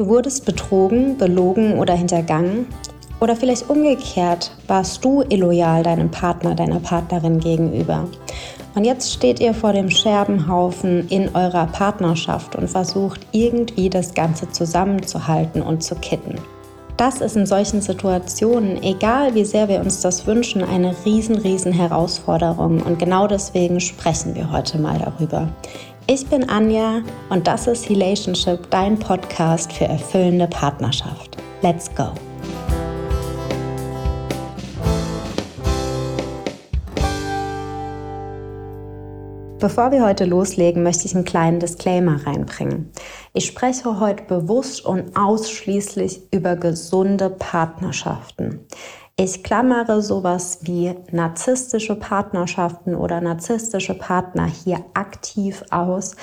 Du wurdest betrogen, belogen oder hintergangen. Oder vielleicht umgekehrt warst du illoyal deinem Partner, deiner Partnerin gegenüber. Und jetzt steht ihr vor dem Scherbenhaufen in eurer Partnerschaft und versucht irgendwie das Ganze zusammenzuhalten und zu kitten. Das ist in solchen Situationen, egal wie sehr wir uns das wünschen, eine riesen, riesen Herausforderung. Und genau deswegen sprechen wir heute mal darüber. Ich bin Anja und das ist Relationship, dein Podcast für erfüllende Partnerschaft. Let's go! Bevor wir heute loslegen, möchte ich einen kleinen Disclaimer reinbringen. Ich spreche heute bewusst und ausschließlich über gesunde Partnerschaften. Ich klammere sowas wie narzisstische Partnerschaften oder narzisstische Partner hier aktiv aus,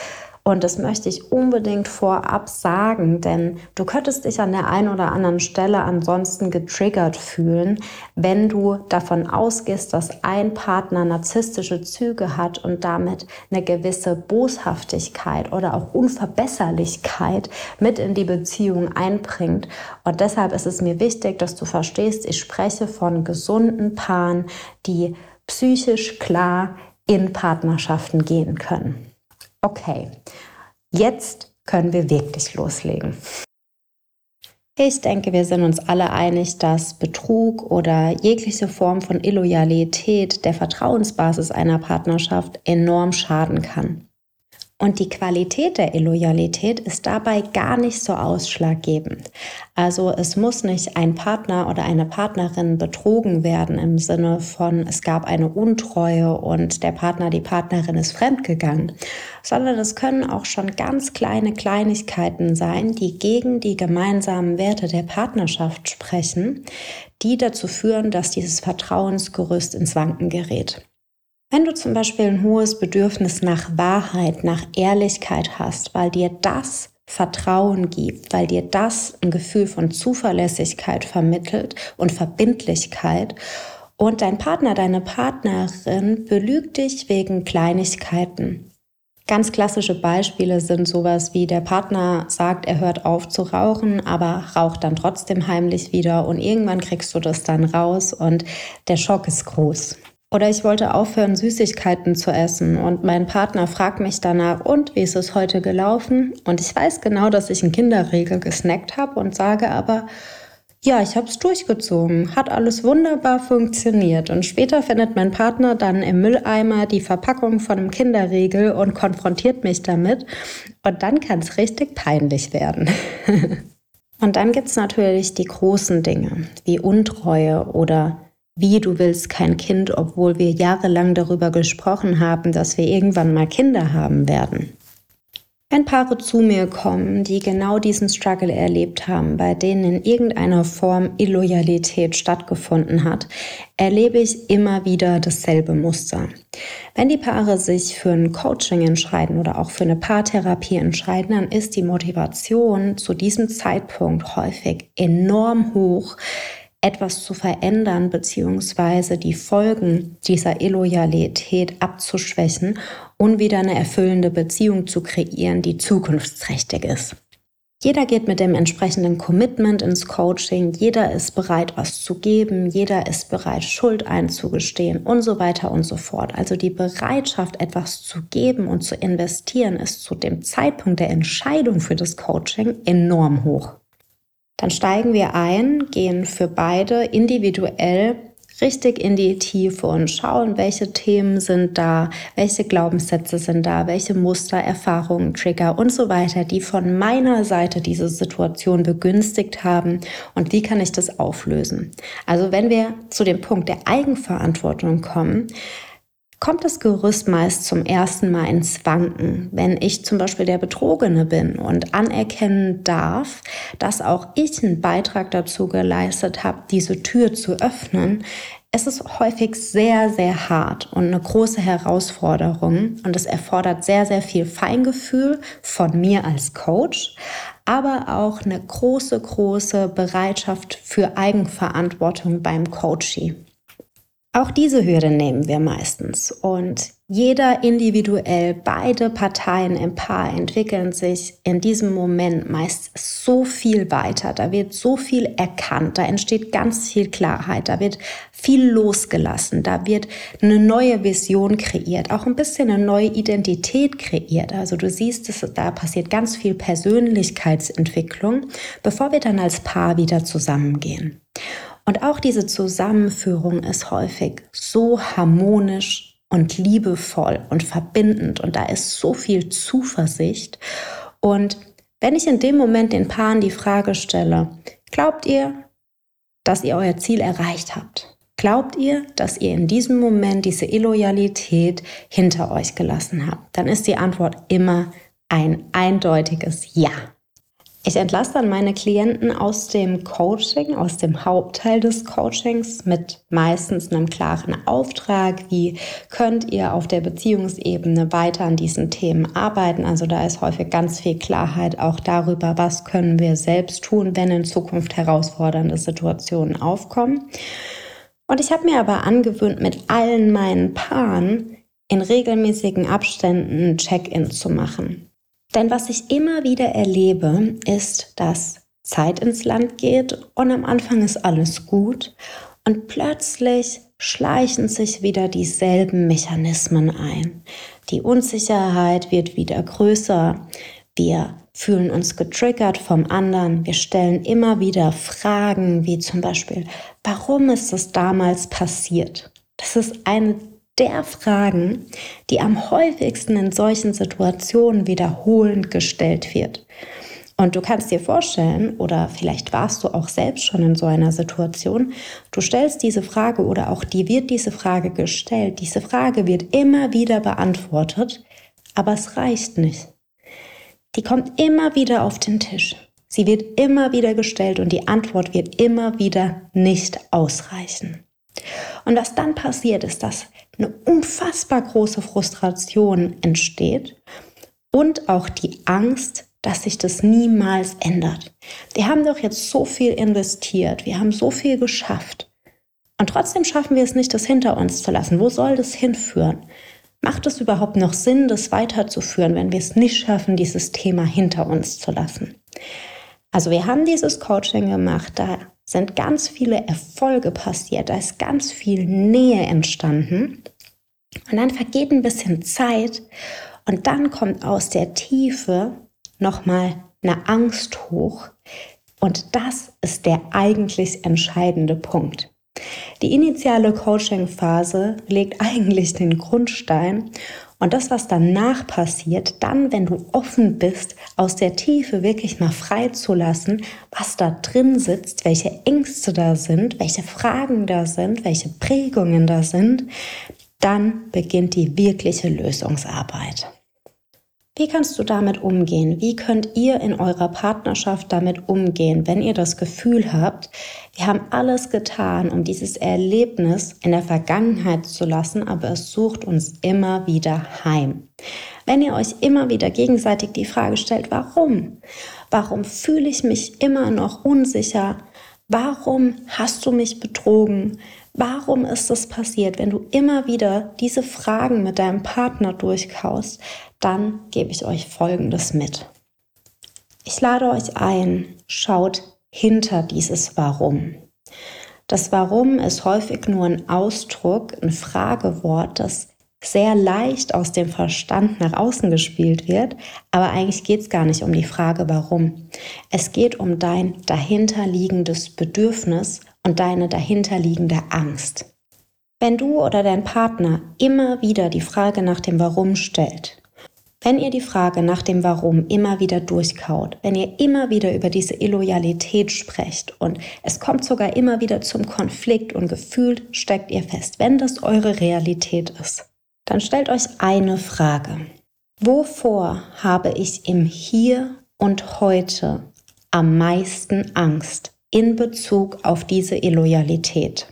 und das möchte ich unbedingt vorab sagen, denn du könntest dich an der einen oder anderen Stelle ansonsten getriggert fühlen, wenn du davon ausgehst, dass ein Partner narzisstische Züge hat und damit eine gewisse Boshaftigkeit oder auch Unverbesserlichkeit mit in die Beziehung einbringt. Und deshalb ist es mir wichtig, dass du verstehst, ich spreche von gesunden Paaren, die psychisch klar in Partnerschaften gehen können. Okay, jetzt können wir wirklich loslegen. Ich denke, wir sind uns alle einig, dass Betrug oder jegliche Form von Illoyalität der Vertrauensbasis einer Partnerschaft enorm schaden kann. Und die Qualität der Illoyalität ist dabei gar nicht so ausschlaggebend. Also es muss nicht ein Partner oder eine Partnerin betrogen werden im Sinne von, es gab eine Untreue und der Partner, die Partnerin ist fremdgegangen, sondern es können auch schon ganz kleine Kleinigkeiten sein, die gegen die gemeinsamen Werte der Partnerschaft sprechen, die dazu führen, dass dieses Vertrauensgerüst ins Wanken gerät. Wenn du zum Beispiel ein hohes Bedürfnis nach Wahrheit, nach Ehrlichkeit hast, weil dir das Vertrauen gibt, weil dir das ein Gefühl von Zuverlässigkeit vermittelt und Verbindlichkeit und dein Partner, deine Partnerin belügt dich wegen Kleinigkeiten. Ganz klassische Beispiele sind sowas wie der Partner sagt, er hört auf zu rauchen, aber raucht dann trotzdem heimlich wieder und irgendwann kriegst du das dann raus und der Schock ist groß. Oder ich wollte aufhören, Süßigkeiten zu essen und mein Partner fragt mich danach, und wie ist es heute gelaufen? Und ich weiß genau, dass ich einen Kinderriegel gesnackt habe und sage aber, ja, ich habe es durchgezogen, hat alles wunderbar funktioniert. Und später findet mein Partner dann im Mülleimer die Verpackung von einem Kinderriegel und konfrontiert mich damit. Und dann kann es richtig peinlich werden. und dann gibt es natürlich die großen Dinge, wie Untreue oder wie du willst kein Kind, obwohl wir jahrelang darüber gesprochen haben, dass wir irgendwann mal Kinder haben werden. Wenn Paare zu mir kommen, die genau diesen Struggle erlebt haben, bei denen in irgendeiner Form Illoyalität stattgefunden hat, erlebe ich immer wieder dasselbe Muster. Wenn die Paare sich für ein Coaching entscheiden oder auch für eine Paartherapie entscheiden, dann ist die Motivation zu diesem Zeitpunkt häufig enorm hoch, etwas zu verändern beziehungsweise die Folgen dieser Illoyalität abzuschwächen und wieder eine erfüllende Beziehung zu kreieren, die zukunftsträchtig ist. Jeder geht mit dem entsprechenden Commitment ins Coaching, jeder ist bereit, was zu geben, jeder ist bereit, Schuld einzugestehen und so weiter und so fort. Also die Bereitschaft, etwas zu geben und zu investieren, ist zu dem Zeitpunkt der Entscheidung für das Coaching enorm hoch. Dann steigen wir ein, gehen für beide individuell richtig in die Tiefe und schauen, welche Themen sind da, welche Glaubenssätze sind da, welche Muster, Erfahrungen, Trigger und so weiter, die von meiner Seite diese Situation begünstigt haben und wie kann ich das auflösen. Also wenn wir zu dem Punkt der Eigenverantwortung kommen, kommt das Gerüst meist zum ersten Mal ins Wanken, wenn ich zum Beispiel der Betrogene bin und anerkennen darf, dass auch ich einen Beitrag dazu geleistet habe, diese Tür zu öffnen. Es ist häufig sehr, sehr hart und eine große Herausforderung und es erfordert sehr, sehr viel Feingefühl von mir als Coach, aber auch eine große, große Bereitschaft für Eigenverantwortung beim Coaching. Auch diese Hürde nehmen wir meistens und jeder individuell, beide Parteien im Paar entwickeln sich in diesem Moment meist so viel weiter. Da wird so viel erkannt, da entsteht ganz viel Klarheit, da wird viel losgelassen, da wird eine neue Vision kreiert, auch ein bisschen eine neue Identität kreiert. Also du siehst, dass da passiert ganz viel Persönlichkeitsentwicklung, bevor wir dann als Paar wieder zusammengehen. Und auch diese Zusammenführung ist häufig so harmonisch und liebevoll und verbindend und da ist so viel Zuversicht. Und wenn ich in dem Moment den Paaren die Frage stelle, glaubt ihr, dass ihr euer Ziel erreicht habt? Glaubt ihr, dass ihr in diesem Moment diese Illoyalität hinter euch gelassen habt? Dann ist die Antwort immer ein eindeutiges Ja. Ich entlasse dann meine Klienten aus dem Coaching, aus dem Hauptteil des Coachings mit meistens einem klaren Auftrag, wie könnt ihr auf der Beziehungsebene weiter an diesen Themen arbeiten. Also da ist häufig ganz viel Klarheit auch darüber, was können wir selbst tun, wenn in Zukunft herausfordernde Situationen aufkommen. Und ich habe mir aber angewöhnt, mit allen meinen Paaren in regelmäßigen Abständen Check-in zu machen. Denn was ich immer wieder erlebe, ist, dass Zeit ins Land geht und am Anfang ist alles gut und plötzlich schleichen sich wieder dieselben Mechanismen ein. Die Unsicherheit wird wieder größer. Wir fühlen uns getriggert vom anderen. Wir stellen immer wieder Fragen wie zum Beispiel, warum ist es damals passiert? Das ist eine der Fragen, die am häufigsten in solchen Situationen wiederholend gestellt wird. Und du kannst dir vorstellen, oder vielleicht warst du auch selbst schon in so einer Situation, du stellst diese Frage oder auch dir wird diese Frage gestellt. Diese Frage wird immer wieder beantwortet, aber es reicht nicht. Die kommt immer wieder auf den Tisch. Sie wird immer wieder gestellt und die Antwort wird immer wieder nicht ausreichen. Und was dann passiert, ist, dass eine unfassbar große Frustration entsteht und auch die Angst, dass sich das niemals ändert. Wir haben doch jetzt so viel investiert, wir haben so viel geschafft. Und trotzdem schaffen wir es nicht, das hinter uns zu lassen. Wo soll das hinführen? Macht es überhaupt noch Sinn, das weiterzuführen, wenn wir es nicht schaffen, dieses Thema hinter uns zu lassen? Also wir haben dieses Coaching gemacht, da sind ganz viele Erfolge passiert, da ist ganz viel Nähe entstanden. Und dann vergeht ein bisschen Zeit und dann kommt aus der Tiefe nochmal eine Angst hoch. Und das ist der eigentlich entscheidende Punkt. Die initiale Coaching-Phase legt eigentlich den Grundstein und das, was danach passiert, dann, wenn du offen bist, aus der Tiefe wirklich mal freizulassen, was da drin sitzt, welche Ängste da sind, welche Fragen da sind, welche Prägungen da sind, dann beginnt die wirkliche Lösungsarbeit. Wie kannst du damit umgehen? Wie könnt ihr in eurer Partnerschaft damit umgehen, wenn ihr das Gefühl habt, wir haben alles getan, um dieses Erlebnis in der Vergangenheit zu lassen, aber es sucht uns immer wieder heim? Wenn ihr euch immer wieder gegenseitig die Frage stellt, warum? Warum fühle ich mich immer noch unsicher? Warum hast du mich betrogen? Warum ist das passiert? Wenn du immer wieder diese Fragen mit deinem Partner durchkaust, dann gebe ich euch Folgendes mit. Ich lade euch ein, schaut hinter dieses Warum. Das Warum ist häufig nur ein Ausdruck, ein Fragewort, das sehr leicht aus dem Verstand nach außen gespielt wird, aber eigentlich geht es gar nicht um die Frage warum. Es geht um dein dahinterliegendes Bedürfnis und deine dahinterliegende Angst. Wenn du oder dein Partner immer wieder die Frage nach dem Warum stellt, wenn ihr die Frage nach dem Warum immer wieder durchkaut, wenn ihr immer wieder über diese Illoyalität sprecht und es kommt sogar immer wieder zum Konflikt und gefühlt steckt ihr fest, wenn das eure Realität ist, dann stellt euch eine Frage. Wovor habe ich im Hier und Heute am meisten Angst in Bezug auf diese Illoyalität?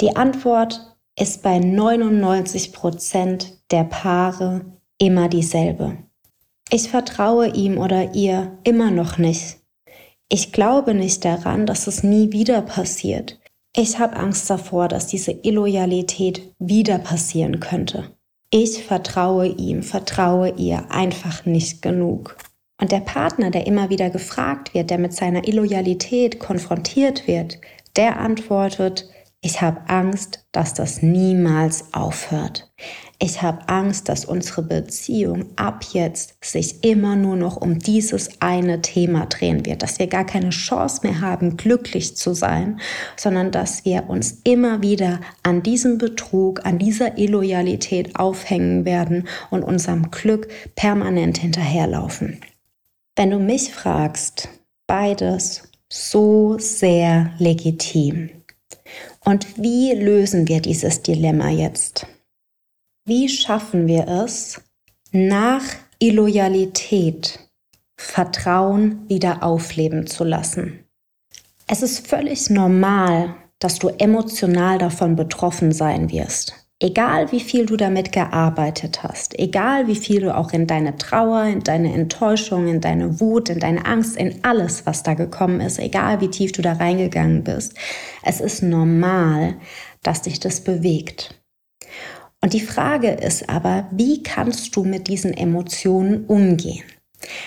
Die Antwort ist bei 99 Prozent der Paare immer dieselbe. Ich vertraue ihm oder ihr immer noch nicht. Ich glaube nicht daran, dass es nie wieder passiert. Ich habe Angst davor, dass diese Illoyalität wieder passieren könnte. Ich vertraue ihm, vertraue ihr einfach nicht genug. Und der Partner, der immer wieder gefragt wird, der mit seiner Illoyalität konfrontiert wird, der antwortet, ich habe Angst, dass das niemals aufhört. Ich habe Angst, dass unsere Beziehung ab jetzt sich immer nur noch um dieses eine Thema drehen wird, dass wir gar keine Chance mehr haben, glücklich zu sein, sondern dass wir uns immer wieder an diesem Betrug, an dieser Illoyalität aufhängen werden und unserem Glück permanent hinterherlaufen. Wenn du mich fragst, beides so sehr legitim. Und wie lösen wir dieses Dilemma jetzt? Wie schaffen wir es, nach Illoyalität Vertrauen wieder aufleben zu lassen? Es ist völlig normal, dass du emotional davon betroffen sein wirst. Egal wie viel du damit gearbeitet hast, egal wie viel du auch in deine Trauer, in deine Enttäuschung, in deine Wut, in deine Angst, in alles, was da gekommen ist, egal wie tief du da reingegangen bist, es ist normal, dass dich das bewegt. Und die Frage ist aber, wie kannst du mit diesen Emotionen umgehen?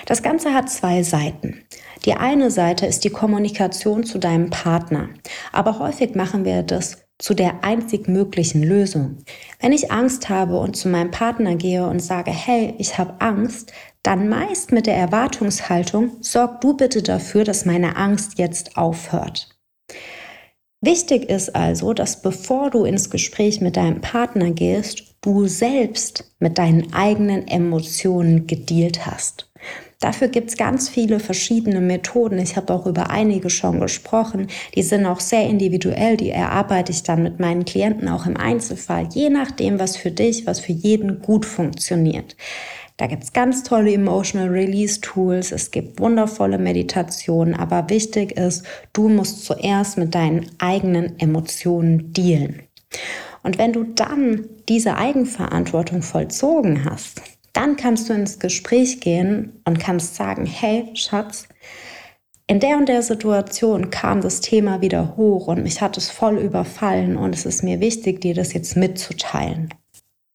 Das Ganze hat zwei Seiten. Die eine Seite ist die Kommunikation zu deinem Partner. Aber häufig machen wir das zu der einzig möglichen Lösung. Wenn ich Angst habe und zu meinem Partner gehe und sage, hey, ich habe Angst, dann meist mit der Erwartungshaltung, sorg du bitte dafür, dass meine Angst jetzt aufhört. Wichtig ist also, dass bevor du ins Gespräch mit deinem Partner gehst, du selbst mit deinen eigenen Emotionen gedealt hast. Dafür gibt es ganz viele verschiedene Methoden. Ich habe auch über einige schon gesprochen. Die sind auch sehr individuell. Die erarbeite ich dann mit meinen Klienten auch im Einzelfall, je nachdem, was für dich, was für jeden gut funktioniert. Da gibt es ganz tolle Emotional Release Tools, es gibt wundervolle Meditationen, aber wichtig ist, du musst zuerst mit deinen eigenen Emotionen dealen. Und wenn du dann diese Eigenverantwortung vollzogen hast, dann kannst du ins Gespräch gehen und kannst sagen, hey Schatz, in der und der Situation kam das Thema wieder hoch und mich hat es voll überfallen und es ist mir wichtig, dir das jetzt mitzuteilen.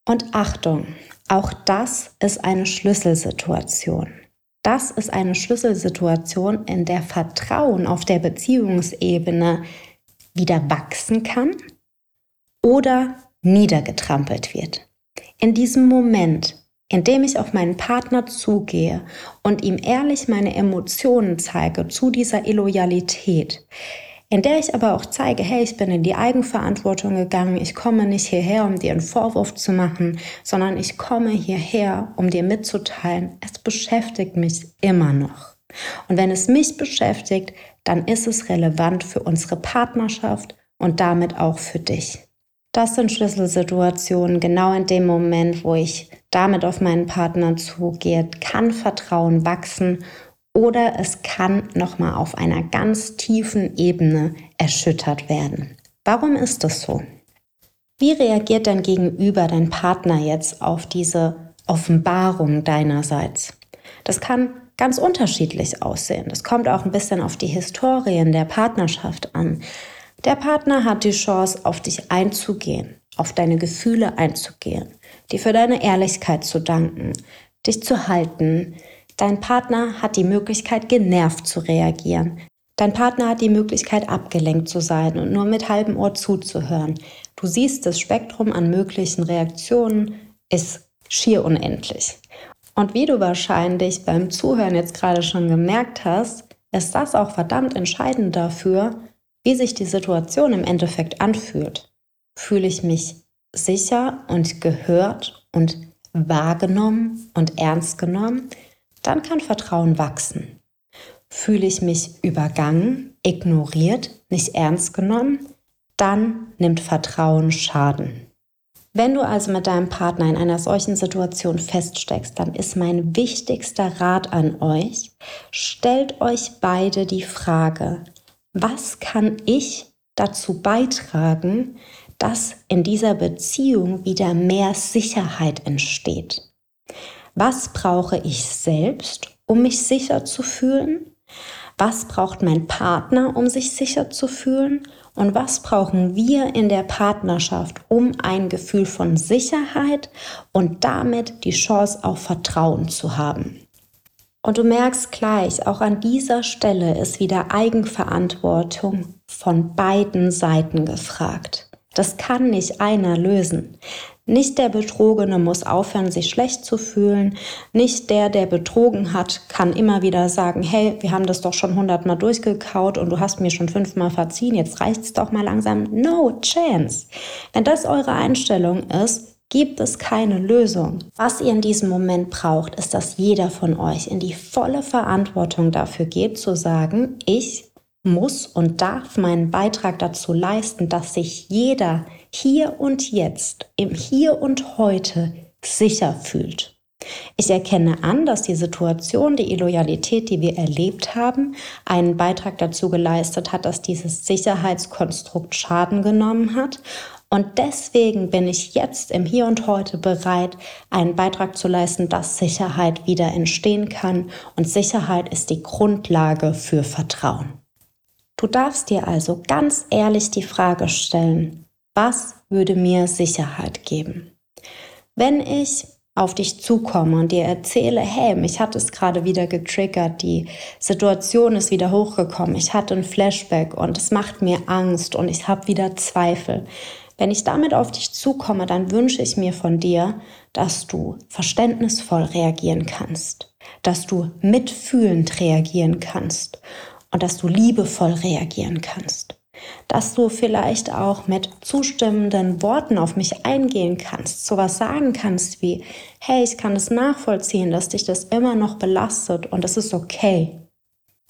Und Achtung, auch das ist eine Schlüsselsituation. Das ist eine Schlüsselsituation, in der Vertrauen auf der Beziehungsebene wieder wachsen kann oder niedergetrampelt wird. In diesem Moment indem ich auf meinen Partner zugehe und ihm ehrlich meine Emotionen zeige zu dieser Illoyalität, in der ich aber auch zeige, hey, ich bin in die Eigenverantwortung gegangen, ich komme nicht hierher, um dir einen Vorwurf zu machen, sondern ich komme hierher, um dir mitzuteilen, es beschäftigt mich immer noch. Und wenn es mich beschäftigt, dann ist es relevant für unsere Partnerschaft und damit auch für dich. Das sind Schlüsselsituationen, genau in dem Moment, wo ich damit auf meinen Partner zugehe, kann Vertrauen wachsen oder es kann nochmal auf einer ganz tiefen Ebene erschüttert werden. Warum ist das so? Wie reagiert dein Gegenüber, dein Partner jetzt auf diese Offenbarung deinerseits? Das kann ganz unterschiedlich aussehen. Das kommt auch ein bisschen auf die Historien der Partnerschaft an. Der Partner hat die Chance, auf dich einzugehen, auf deine Gefühle einzugehen, dir für deine Ehrlichkeit zu danken, dich zu halten. Dein Partner hat die Möglichkeit, genervt zu reagieren. Dein Partner hat die Möglichkeit, abgelenkt zu sein und nur mit halbem Ohr zuzuhören. Du siehst, das Spektrum an möglichen Reaktionen ist schier unendlich. Und wie du wahrscheinlich beim Zuhören jetzt gerade schon gemerkt hast, ist das auch verdammt entscheidend dafür, wie sich die Situation im Endeffekt anfühlt. Fühle ich mich sicher und gehört und wahrgenommen und ernst genommen, dann kann Vertrauen wachsen. Fühle ich mich übergangen, ignoriert, nicht ernst genommen, dann nimmt Vertrauen Schaden. Wenn du also mit deinem Partner in einer solchen Situation feststeckst, dann ist mein wichtigster Rat an euch, stellt euch beide die Frage, was kann ich dazu beitragen, dass in dieser Beziehung wieder mehr Sicherheit entsteht? Was brauche ich selbst, um mich sicher zu fühlen? Was braucht mein Partner, um sich sicher zu fühlen? Und was brauchen wir in der Partnerschaft, um ein Gefühl von Sicherheit und damit die Chance auf Vertrauen zu haben? Und du merkst gleich, auch an dieser Stelle ist wieder Eigenverantwortung von beiden Seiten gefragt. Das kann nicht einer lösen. Nicht der Betrogene muss aufhören, sich schlecht zu fühlen. Nicht der, der betrogen hat, kann immer wieder sagen, hey, wir haben das doch schon hundertmal durchgekaut und du hast mir schon fünfmal verziehen, jetzt reicht's doch mal langsam. No chance. Wenn das eure Einstellung ist, gibt es keine Lösung. Was ihr in diesem Moment braucht, ist, dass jeder von euch in die volle Verantwortung dafür geht, zu sagen, ich muss und darf meinen Beitrag dazu leisten, dass sich jeder hier und jetzt, im Hier und heute sicher fühlt. Ich erkenne an, dass die Situation, die Illoyalität, die wir erlebt haben, einen Beitrag dazu geleistet hat, dass dieses Sicherheitskonstrukt Schaden genommen hat. Und deswegen bin ich jetzt im Hier und Heute bereit, einen Beitrag zu leisten, dass Sicherheit wieder entstehen kann. Und Sicherheit ist die Grundlage für Vertrauen. Du darfst dir also ganz ehrlich die Frage stellen, was würde mir Sicherheit geben? Wenn ich auf dich zukomme und dir erzähle, hey, mich hat es gerade wieder getriggert, die Situation ist wieder hochgekommen, ich hatte ein Flashback und es macht mir Angst und ich habe wieder Zweifel. Wenn ich damit auf dich zukomme, dann wünsche ich mir von dir, dass du verständnisvoll reagieren kannst, dass du mitfühlend reagieren kannst und dass du liebevoll reagieren kannst dass du vielleicht auch mit zustimmenden Worten auf mich eingehen kannst, sowas sagen kannst wie, hey, ich kann es nachvollziehen, dass dich das immer noch belastet und das ist okay.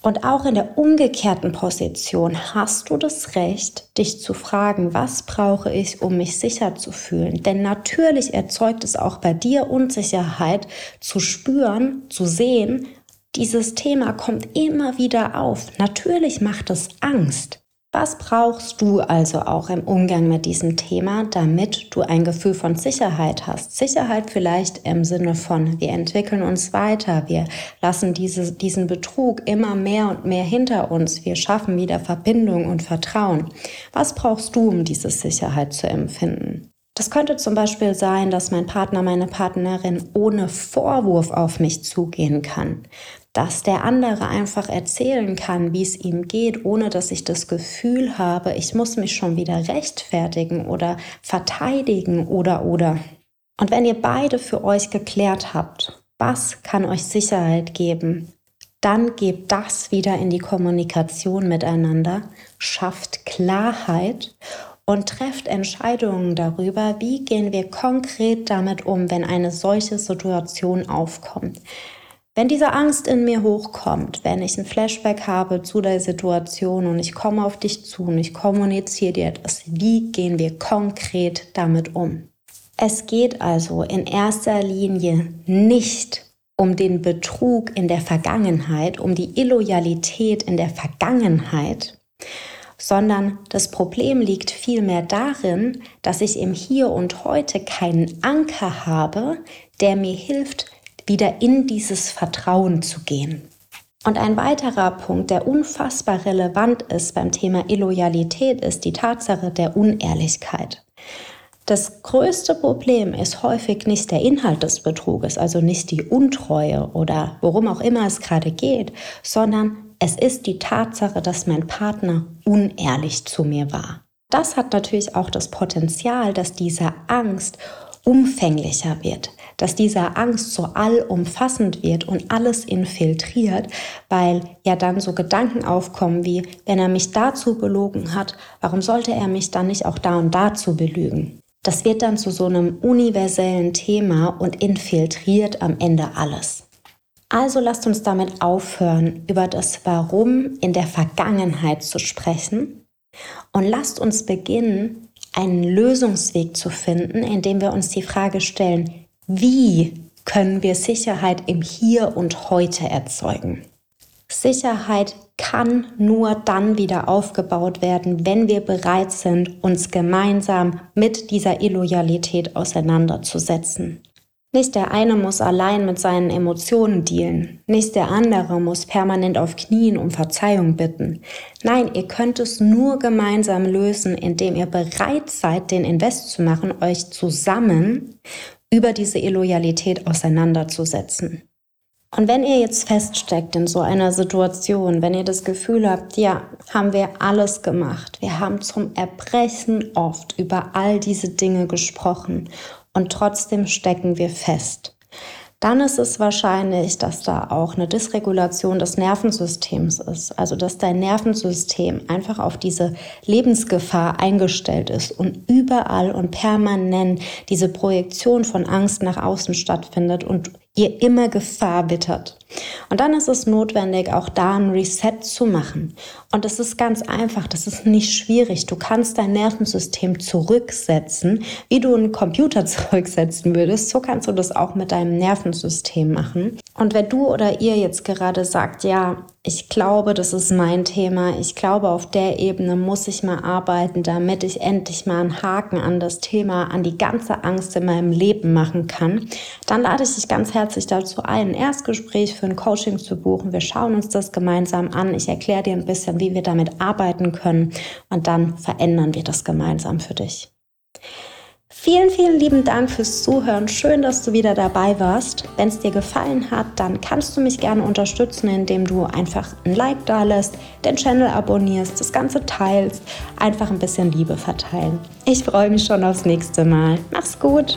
Und auch in der umgekehrten Position hast du das Recht, dich zu fragen, was brauche ich, um mich sicher zu fühlen? Denn natürlich erzeugt es auch bei dir Unsicherheit zu spüren, zu sehen, dieses Thema kommt immer wieder auf. Natürlich macht es Angst. Was brauchst du also auch im Umgang mit diesem Thema, damit du ein Gefühl von Sicherheit hast? Sicherheit vielleicht im Sinne von, wir entwickeln uns weiter, wir lassen diese, diesen Betrug immer mehr und mehr hinter uns, wir schaffen wieder Verbindung und Vertrauen. Was brauchst du, um diese Sicherheit zu empfinden? Das könnte zum Beispiel sein, dass mein Partner, meine Partnerin ohne Vorwurf auf mich zugehen kann dass der andere einfach erzählen kann, wie es ihm geht, ohne dass ich das Gefühl habe, ich muss mich schon wieder rechtfertigen oder verteidigen oder oder. Und wenn ihr beide für euch geklärt habt, was kann euch Sicherheit geben, dann gebt das wieder in die Kommunikation miteinander, schafft Klarheit und trefft Entscheidungen darüber, wie gehen wir konkret damit um, wenn eine solche Situation aufkommt. Wenn diese Angst in mir hochkommt, wenn ich ein Flashback habe zu der Situation und ich komme auf dich zu und ich kommuniziere dir etwas, wie gehen wir konkret damit um? Es geht also in erster Linie nicht um den Betrug in der Vergangenheit, um die Illoyalität in der Vergangenheit, sondern das Problem liegt vielmehr darin, dass ich im Hier und heute keinen Anker habe, der mir hilft, wieder in dieses Vertrauen zu gehen. Und ein weiterer Punkt, der unfassbar relevant ist beim Thema Illoyalität, ist die Tatsache der Unehrlichkeit. Das größte Problem ist häufig nicht der Inhalt des Betruges, also nicht die Untreue oder worum auch immer es gerade geht, sondern es ist die Tatsache, dass mein Partner unehrlich zu mir war. Das hat natürlich auch das Potenzial, dass diese Angst umfänglicher wird, dass diese Angst so allumfassend wird und alles infiltriert, weil ja dann so Gedanken aufkommen wie, wenn er mich dazu belogen hat, warum sollte er mich dann nicht auch da und dazu belügen? Das wird dann zu so einem universellen Thema und infiltriert am Ende alles. Also lasst uns damit aufhören, über das Warum in der Vergangenheit zu sprechen und lasst uns beginnen, einen Lösungsweg zu finden, indem wir uns die Frage stellen, wie können wir Sicherheit im Hier und Heute erzeugen? Sicherheit kann nur dann wieder aufgebaut werden, wenn wir bereit sind, uns gemeinsam mit dieser Illoyalität auseinanderzusetzen. Nicht der eine muss allein mit seinen Emotionen dealen. Nicht der andere muss permanent auf Knien um Verzeihung bitten. Nein, ihr könnt es nur gemeinsam lösen, indem ihr bereit seid, den Invest zu machen, euch zusammen über diese Illoyalität auseinanderzusetzen. Und wenn ihr jetzt feststeckt in so einer Situation, wenn ihr das Gefühl habt, ja, haben wir alles gemacht, wir haben zum Erbrechen oft über all diese Dinge gesprochen. Und trotzdem stecken wir fest, dann ist es wahrscheinlich, dass da auch eine Dysregulation des Nervensystems ist. Also dass dein Nervensystem einfach auf diese Lebensgefahr eingestellt ist und überall und permanent diese Projektion von Angst nach außen stattfindet und ihr immer Gefahr wittert. Und dann ist es notwendig, auch da ein Reset zu machen. Und das ist ganz einfach, das ist nicht schwierig. Du kannst dein Nervensystem zurücksetzen, wie du einen Computer zurücksetzen würdest. So kannst du das auch mit deinem Nervensystem machen. Und wenn du oder ihr jetzt gerade sagt, ja, ich glaube, das ist mein Thema. Ich glaube, auf der Ebene muss ich mal arbeiten, damit ich endlich mal einen Haken an das Thema, an die ganze Angst in meinem Leben machen kann. Dann lade ich dich ganz herzlich dazu ein, ein Erstgespräch für ein Coaching zu buchen. Wir schauen uns das gemeinsam an. Ich erkläre dir ein bisschen, wie wir damit arbeiten können und dann verändern wir das gemeinsam für dich. Vielen, vielen lieben Dank fürs Zuhören. Schön, dass du wieder dabei warst. Wenn es dir gefallen hat, dann kannst du mich gerne unterstützen, indem du einfach ein Like da lässt, den Channel abonnierst, das Ganze teilst, einfach ein bisschen Liebe verteilen. Ich freue mich schon aufs nächste Mal. Mach's gut!